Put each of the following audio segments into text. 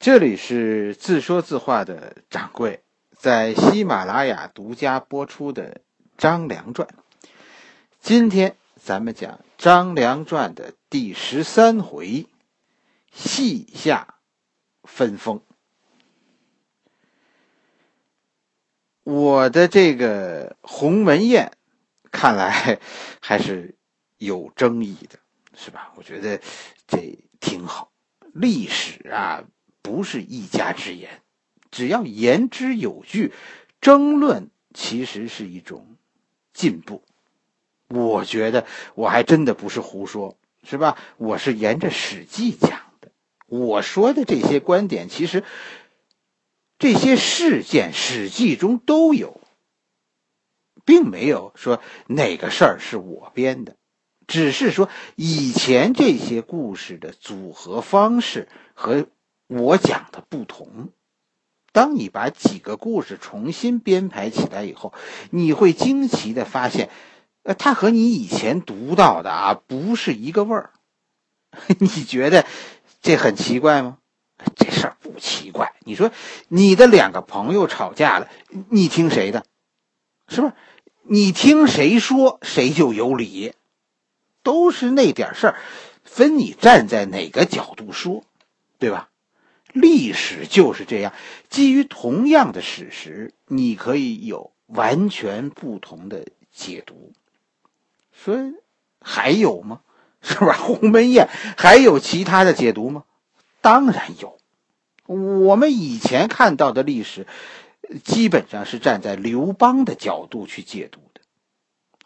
这里是自说自话的掌柜，在喜马拉雅独家播出的《张良传》。今天咱们讲《张良传》的第十三回：戏下分封。我的这个鸿门宴，看来 还是有争议的，是吧？我觉得这挺好。历史啊。不是一家之言，只要言之有据，争论其实是一种进步。我觉得我还真的不是胡说，是吧？我是沿着《史记》讲的。我说的这些观点，其实这些事件《史记》中都有，并没有说哪个事儿是我编的，只是说以前这些故事的组合方式和。我讲的不同，当你把几个故事重新编排起来以后，你会惊奇的发现，呃，它和你以前读到的啊不是一个味儿。你觉得这很奇怪吗？这事儿不奇怪。你说你的两个朋友吵架了，你听谁的？是不是？你听谁说谁就有理，都是那点事儿，分你站在哪个角度说，对吧？历史就是这样，基于同样的史实，你可以有完全不同的解读。说还有吗？是吧？鸿门宴还有其他的解读吗？当然有。我们以前看到的历史，基本上是站在刘邦的角度去解读的。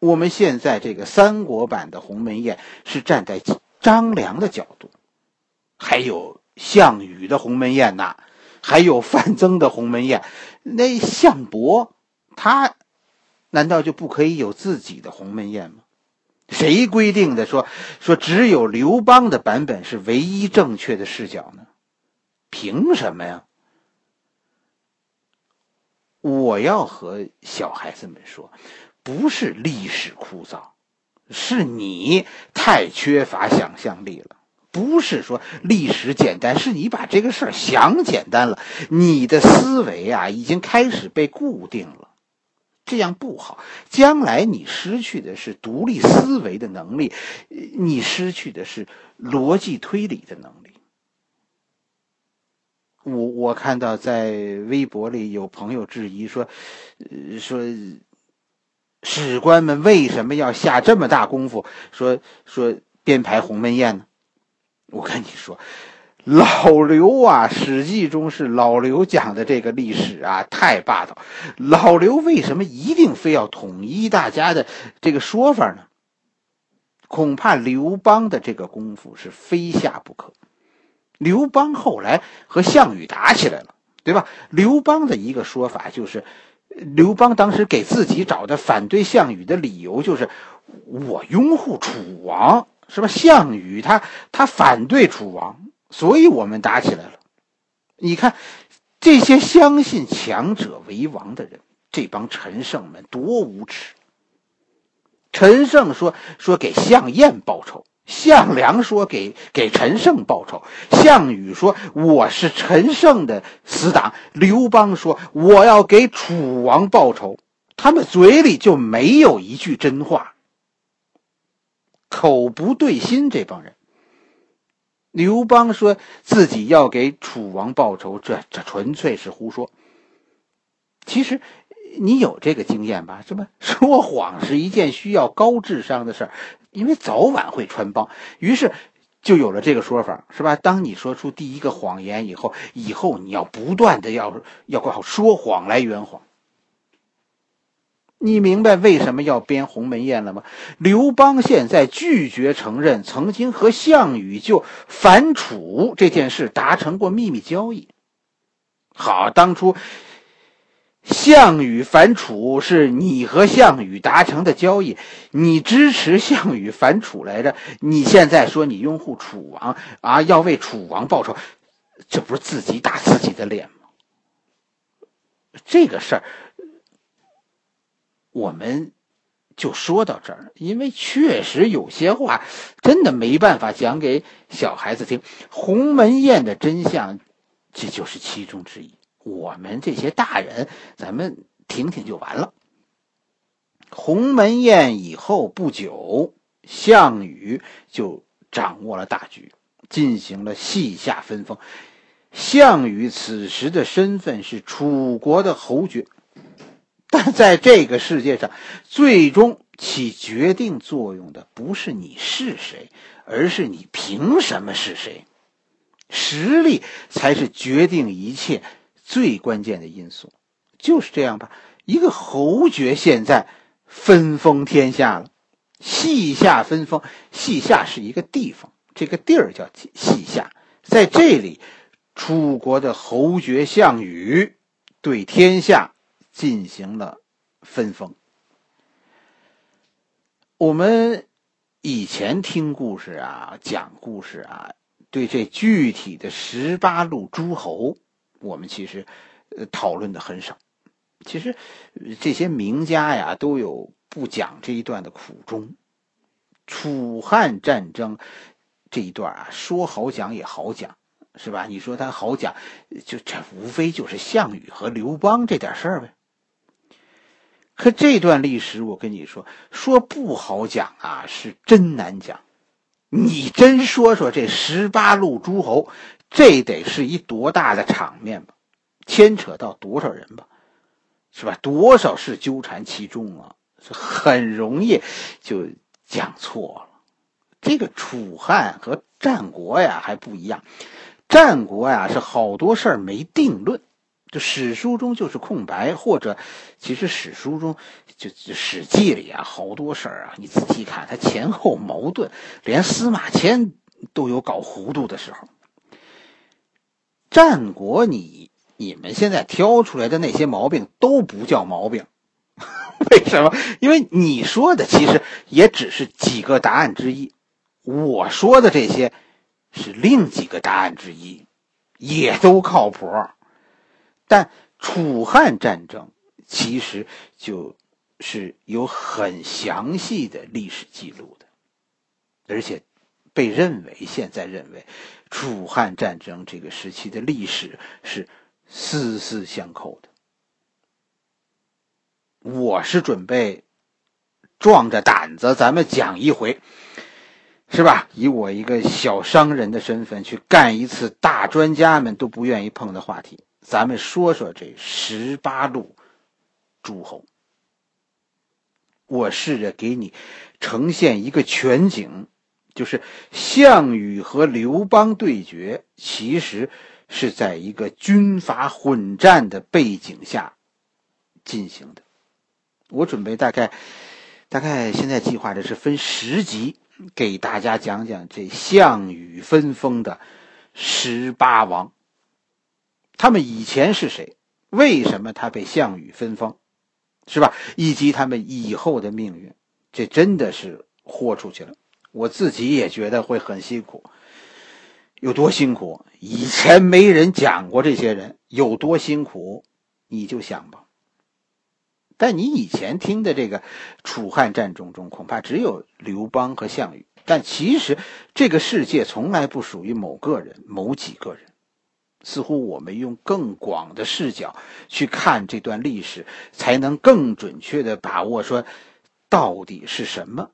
我们现在这个三国版的鸿门宴是站在张良的角度，还有。项羽的鸿门宴呐，还有范增的鸿门宴，那项伯他难道就不可以有自己的鸿门宴吗？谁规定的说说只有刘邦的版本是唯一正确的视角呢？凭什么呀？我要和小孩子们说，不是历史枯燥，是你太缺乏想象力了。不是说历史简单，是你把这个事儿想简单了，你的思维啊已经开始被固定了，这样不好。将来你失去的是独立思维的能力，你失去的是逻辑推理的能力。我我看到在微博里有朋友质疑说，说史官们为什么要下这么大功夫，说说编排鸿门宴呢？我跟你说，老刘啊，《史记》中是老刘讲的这个历史啊，太霸道。老刘为什么一定非要统一大家的这个说法呢？恐怕刘邦的这个功夫是非下不可。刘邦后来和项羽打起来了，对吧？刘邦的一个说法就是，刘邦当时给自己找的反对项羽的理由就是，我拥护楚王。是吧？项羽他他反对楚王，所以我们打起来了。你看，这些相信强者为王的人，这帮陈胜们多无耻。陈胜说说给项燕报仇，项梁说给给陈胜报仇，项羽说我是陈胜的死党，刘邦说我要给楚王报仇，他们嘴里就没有一句真话。口不对心，这帮人。刘邦说自己要给楚王报仇，这这纯粹是胡说。其实你有这个经验吧？是吧？说谎是一件需要高智商的事儿，因为早晚会穿帮。于是就有了这个说法，是吧？当你说出第一个谎言以后，以后你要不断的要要靠说谎来圆谎。你明白为什么要编鸿门宴了吗？刘邦现在拒绝承认曾经和项羽就反楚这件事达成过秘密交易。好，当初项羽反楚是你和项羽达成的交易，你支持项羽反楚来着？你现在说你拥护楚王啊，要为楚王报仇，这不是自己打自己的脸吗？这个事儿。我们就说到这儿，因为确实有些话真的没办法讲给小孩子听。鸿门宴的真相，这就是其中之一。我们这些大人，咱们听听就完了。鸿门宴以后不久，项羽就掌握了大局，进行了西夏分封。项羽此时的身份是楚国的侯爵，但在这个世界上，最终起决定作用的不是你是谁，而是你凭什么是谁。实力才是决定一切最关键的因素。就是这样吧，一个侯爵现在分封天下了，西夏分封。西夏是一个地方，这个地儿叫西夏，在这里。楚国的侯爵项羽对天下进行了分封。我们以前听故事啊，讲故事啊，对这具体的十八路诸侯，我们其实呃讨论的很少。其实这些名家呀，都有不讲这一段的苦衷。楚汉战争这一段啊，说好讲也好讲。是吧？你说他好讲，就这无非就是项羽和刘邦这点事儿呗。可这段历史，我跟你说，说不好讲啊，是真难讲。你真说说这十八路诸侯，这得是一多大的场面吧？牵扯到多少人吧？是吧？多少事纠缠其中啊？是很容易就讲错了。这个楚汉和战国呀还不一样。战国呀，是好多事儿没定论，就史书中就是空白，或者其实史书中就《史记》里啊，好多事儿啊，你仔细看，它前后矛盾，连司马迁都有搞糊涂的时候。战国，你你们现在挑出来的那些毛病都不叫毛病，为什么？因为你说的其实也只是几个答案之一，我说的这些。是另几个答案之一，也都靠谱。但楚汉战争其实就是有很详细的历史记录的，而且被认为现在认为楚汉战争这个时期的历史是丝丝相扣的。我是准备壮着胆子，咱们讲一回。是吧？以我一个小商人的身份去干一次大专家们都不愿意碰的话题，咱们说说这十八路诸侯。我试着给你呈现一个全景，就是项羽和刘邦对决，其实是在一个军阀混战的背景下进行的。我准备大概，大概现在计划的是分十集。给大家讲讲这项羽分封的十八王，他们以前是谁？为什么他被项羽分封？是吧？以及他们以后的命运，这真的是豁出去了。我自己也觉得会很辛苦，有多辛苦？以前没人讲过这些人有多辛苦，你就想吧。但你以前听的这个楚汉战争中，恐怕只有刘邦和项羽。但其实这个世界从来不属于某个人、某几个人。似乎我们用更广的视角去看这段历史，才能更准确的把握说，到底是什么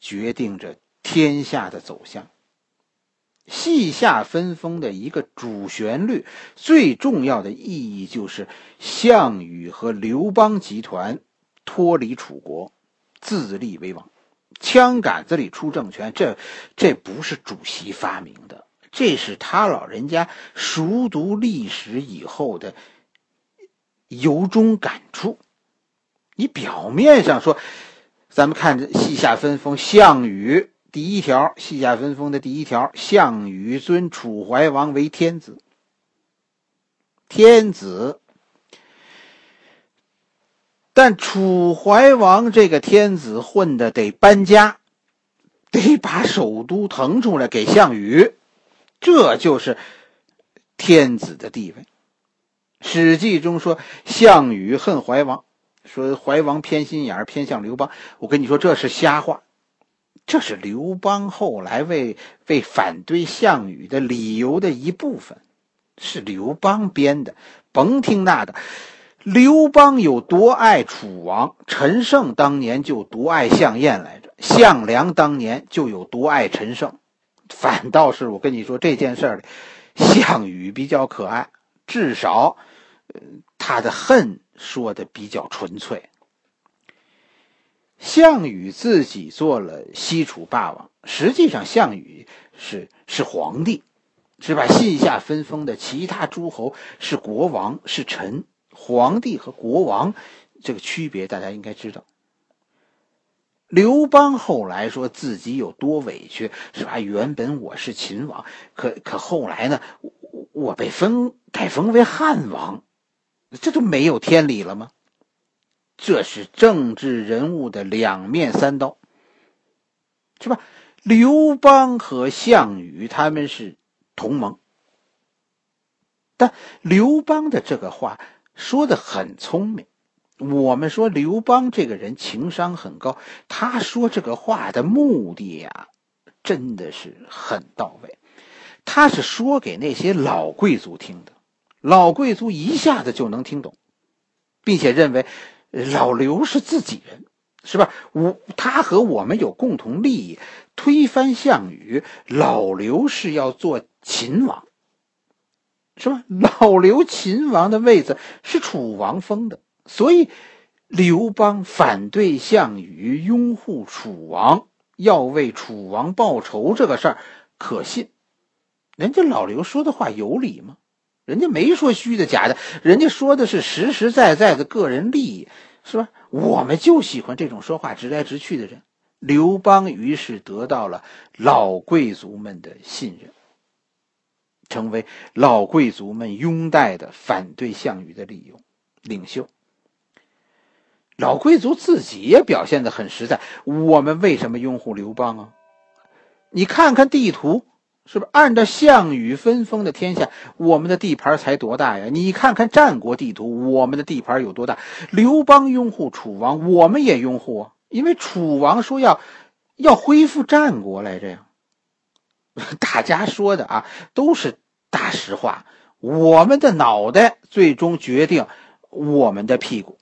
决定着天下的走向。西夏分封的一个主旋律，最重要的意义就是项羽和刘邦集团脱离楚国，自立为王，枪杆子里出政权。这这不是主席发明的，这是他老人家熟读历史以后的由衷感触。你表面上说，咱们看着西夏分封项羽。第一条，西夏分封的第一条，项羽尊楚怀王为天子。天子，但楚怀王这个天子混的得搬家，得把首都腾出来给项羽，这就是天子的地位。《史记》中说项羽恨怀王，说怀王偏心眼儿，偏向刘邦。我跟你说，这是瞎话。这是刘邦后来为为反对项羽的理由的一部分，是刘邦编的，甭听那个。刘邦有多爱楚王，陈胜当年就多爱项燕来着。项梁当年就有多爱陈胜，反倒是我跟你说这件事里，项羽比较可爱，至少，他的恨说的比较纯粹。项羽自己做了西楚霸王，实际上项羽是是皇帝，是吧？信下分封的其他诸侯是国王，是臣。皇帝和国王这个区别，大家应该知道。刘邦后来说自己有多委屈，是吧？原本我是秦王，可可后来呢，我被封改封为汉王，这就没有天理了吗？这是政治人物的两面三刀，是吧？刘邦和项羽他们是同盟，但刘邦的这个话。说的很聪明，我们说刘邦这个人情商很高，他说这个话的目的呀，真的是很到位。他是说给那些老贵族听的，老贵族一下子就能听懂，并且认为老刘是自己人，是吧？我他和我们有共同利益，推翻项羽，老刘是要做秦王。是吧？老刘秦王的位子是楚王封的，所以刘邦反对项羽，拥护楚王，要为楚王报仇，这个事儿可信？人家老刘说的话有理吗？人家没说虚的假的，人家说的是实实在在的个人利益，是吧？我们就喜欢这种说话直来直去的人。刘邦于是得到了老贵族们的信任。成为老贵族们拥戴的反对项羽的理由，领袖。老贵族自己也表现的很实在。我们为什么拥护刘邦啊？你看看地图，是不是按照项羽分封的天下，我们的地盘才多大呀？你看看战国地图，我们的地盘有多大？刘邦拥护楚王，我们也拥护啊，因为楚王说要要恢复战国来着呀。大家说的啊，都是大实话。我们的脑袋最终决定我们的屁股。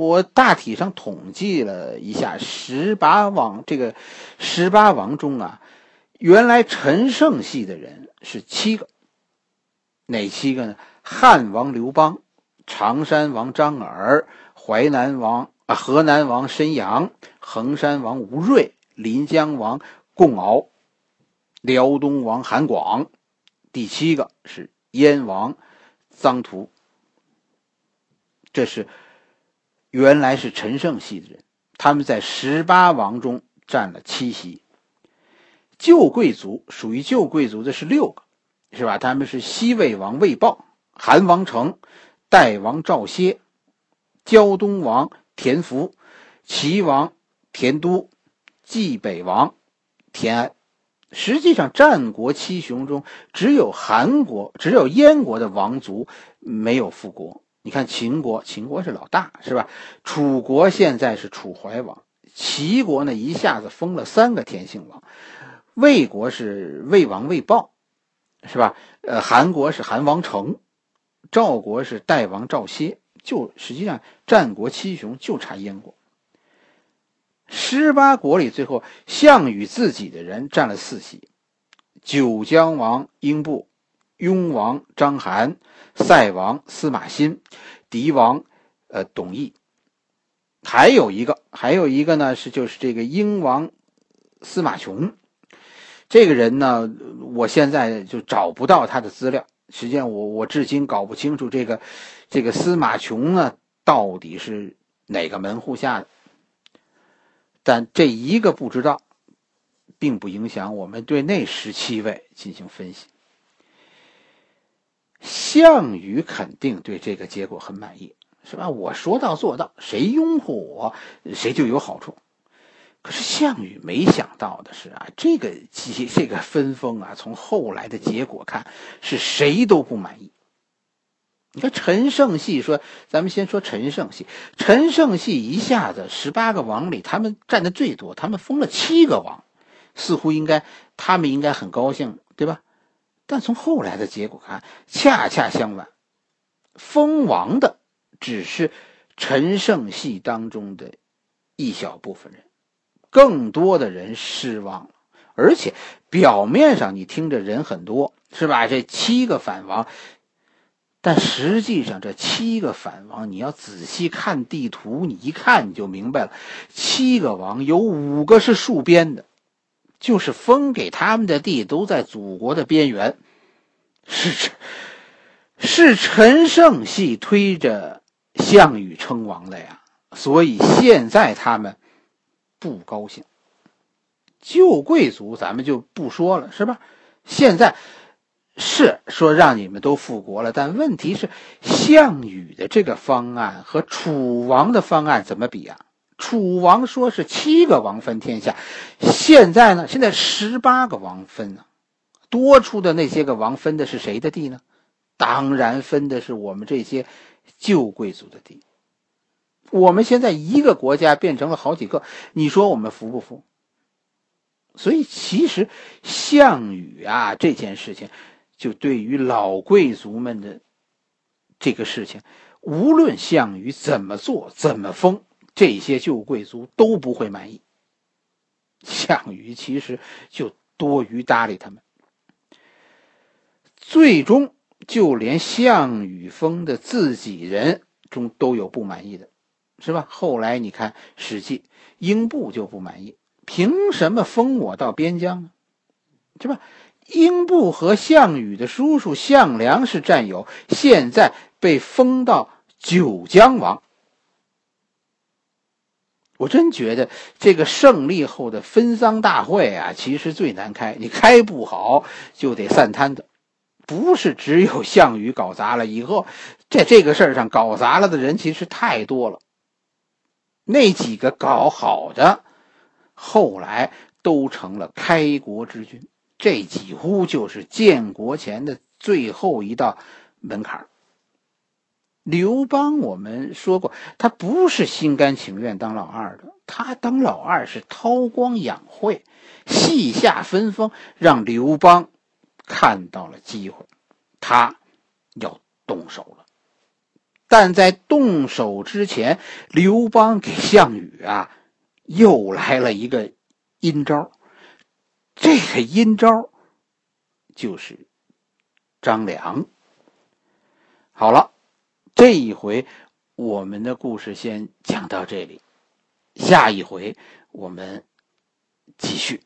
我大体上统计了一下，十八王这个十八王中啊，原来陈胜系的人是七个。哪七个呢？汉王刘邦、常山王张耳、淮南王啊、河南王申阳、衡山王吴瑞、临江王。共敖，辽东王韩广，第七个是燕王臧荼。这是原来是陈胜系的人，他们在十八王中占了七席。旧贵族属于旧贵族的是六个，是吧？他们是西魏王魏豹、韩王成、代王赵歇、胶东王田福、齐王田都、冀北王。田安，实际上战国七雄中，只有韩国、只有燕国的王族没有复国。你看秦国，秦国是老大，是吧？楚国现在是楚怀王，齐国呢一下子封了三个田姓王，魏国是魏王魏豹，是吧？呃，韩国是韩王成，赵国是代王赵歇，就实际上战国七雄就差燕国。十八国里，最后项羽自己的人占了四席：九江王英布、雍王章邯、塞王司马欣、狄王呃董翳。还有一个，还有一个呢，是就是这个英王司马琼。这个人呢，我现在就找不到他的资料。实际上，我我至今搞不清楚这个这个司马琼呢，到底是哪个门户下的。但这一个不知道，并不影响我们对那十七位进行分析。项羽肯定对这个结果很满意，是吧？我说到做到，谁拥护我，谁就有好处。可是项羽没想到的是啊，这个这这个分封啊，从后来的结果看，是谁都不满意。你看陈胜系说，咱们先说陈胜系。陈胜系一下子十八个王里，他们占的最多，他们封了七个王，似乎应该他们应该很高兴，对吧？但从后来的结果看，恰恰相反，封王的只是陈胜系当中的一小部分人，更多的人失望了。而且表面上你听着人很多，是吧？这七个反王，但实际上这七个反王，你要仔细看地图，你一看你就明白了，七个王有五个是戍边的。就是封给他们的地都在祖国的边缘，是是陈胜系推着项羽称王的呀，所以现在他们不高兴。旧贵族咱们就不说了，是吧？现在是说让你们都复国了，但问题是项羽的这个方案和楚王的方案怎么比啊？楚王说是七个王分天下，现在呢？现在十八个王分呢，多出的那些个王分的是谁的地呢？当然分的是我们这些旧贵族的地。我们现在一个国家变成了好几个，你说我们服不服？所以其实项羽啊这件事情，就对于老贵族们的这个事情，无论项羽怎么做，怎么封。这些旧贵族都不会满意，项羽其实就多余搭理他们。最终，就连项羽封的自己人中都有不满意的，是吧？后来你看《史记》，英布就不满意，凭什么封我到边疆呢？是吧？英布和项羽的叔叔项梁是战友，现在被封到九江王。我真觉得这个胜利后的分赃大会啊，其实最难开。你开不好，就得散摊子。不是只有项羽搞砸了，以后在这个事儿上搞砸了的人其实太多了。那几个搞好的，后来都成了开国之君。这几乎就是建国前的最后一道门槛刘邦，我们说过，他不是心甘情愿当老二的，他当老二是韬光养晦，细下分封，让刘邦看到了机会，他要动手了。但在动手之前，刘邦给项羽啊又来了一个阴招，这个阴招就是张良。好了。这一回，我们的故事先讲到这里，下一回我们继续。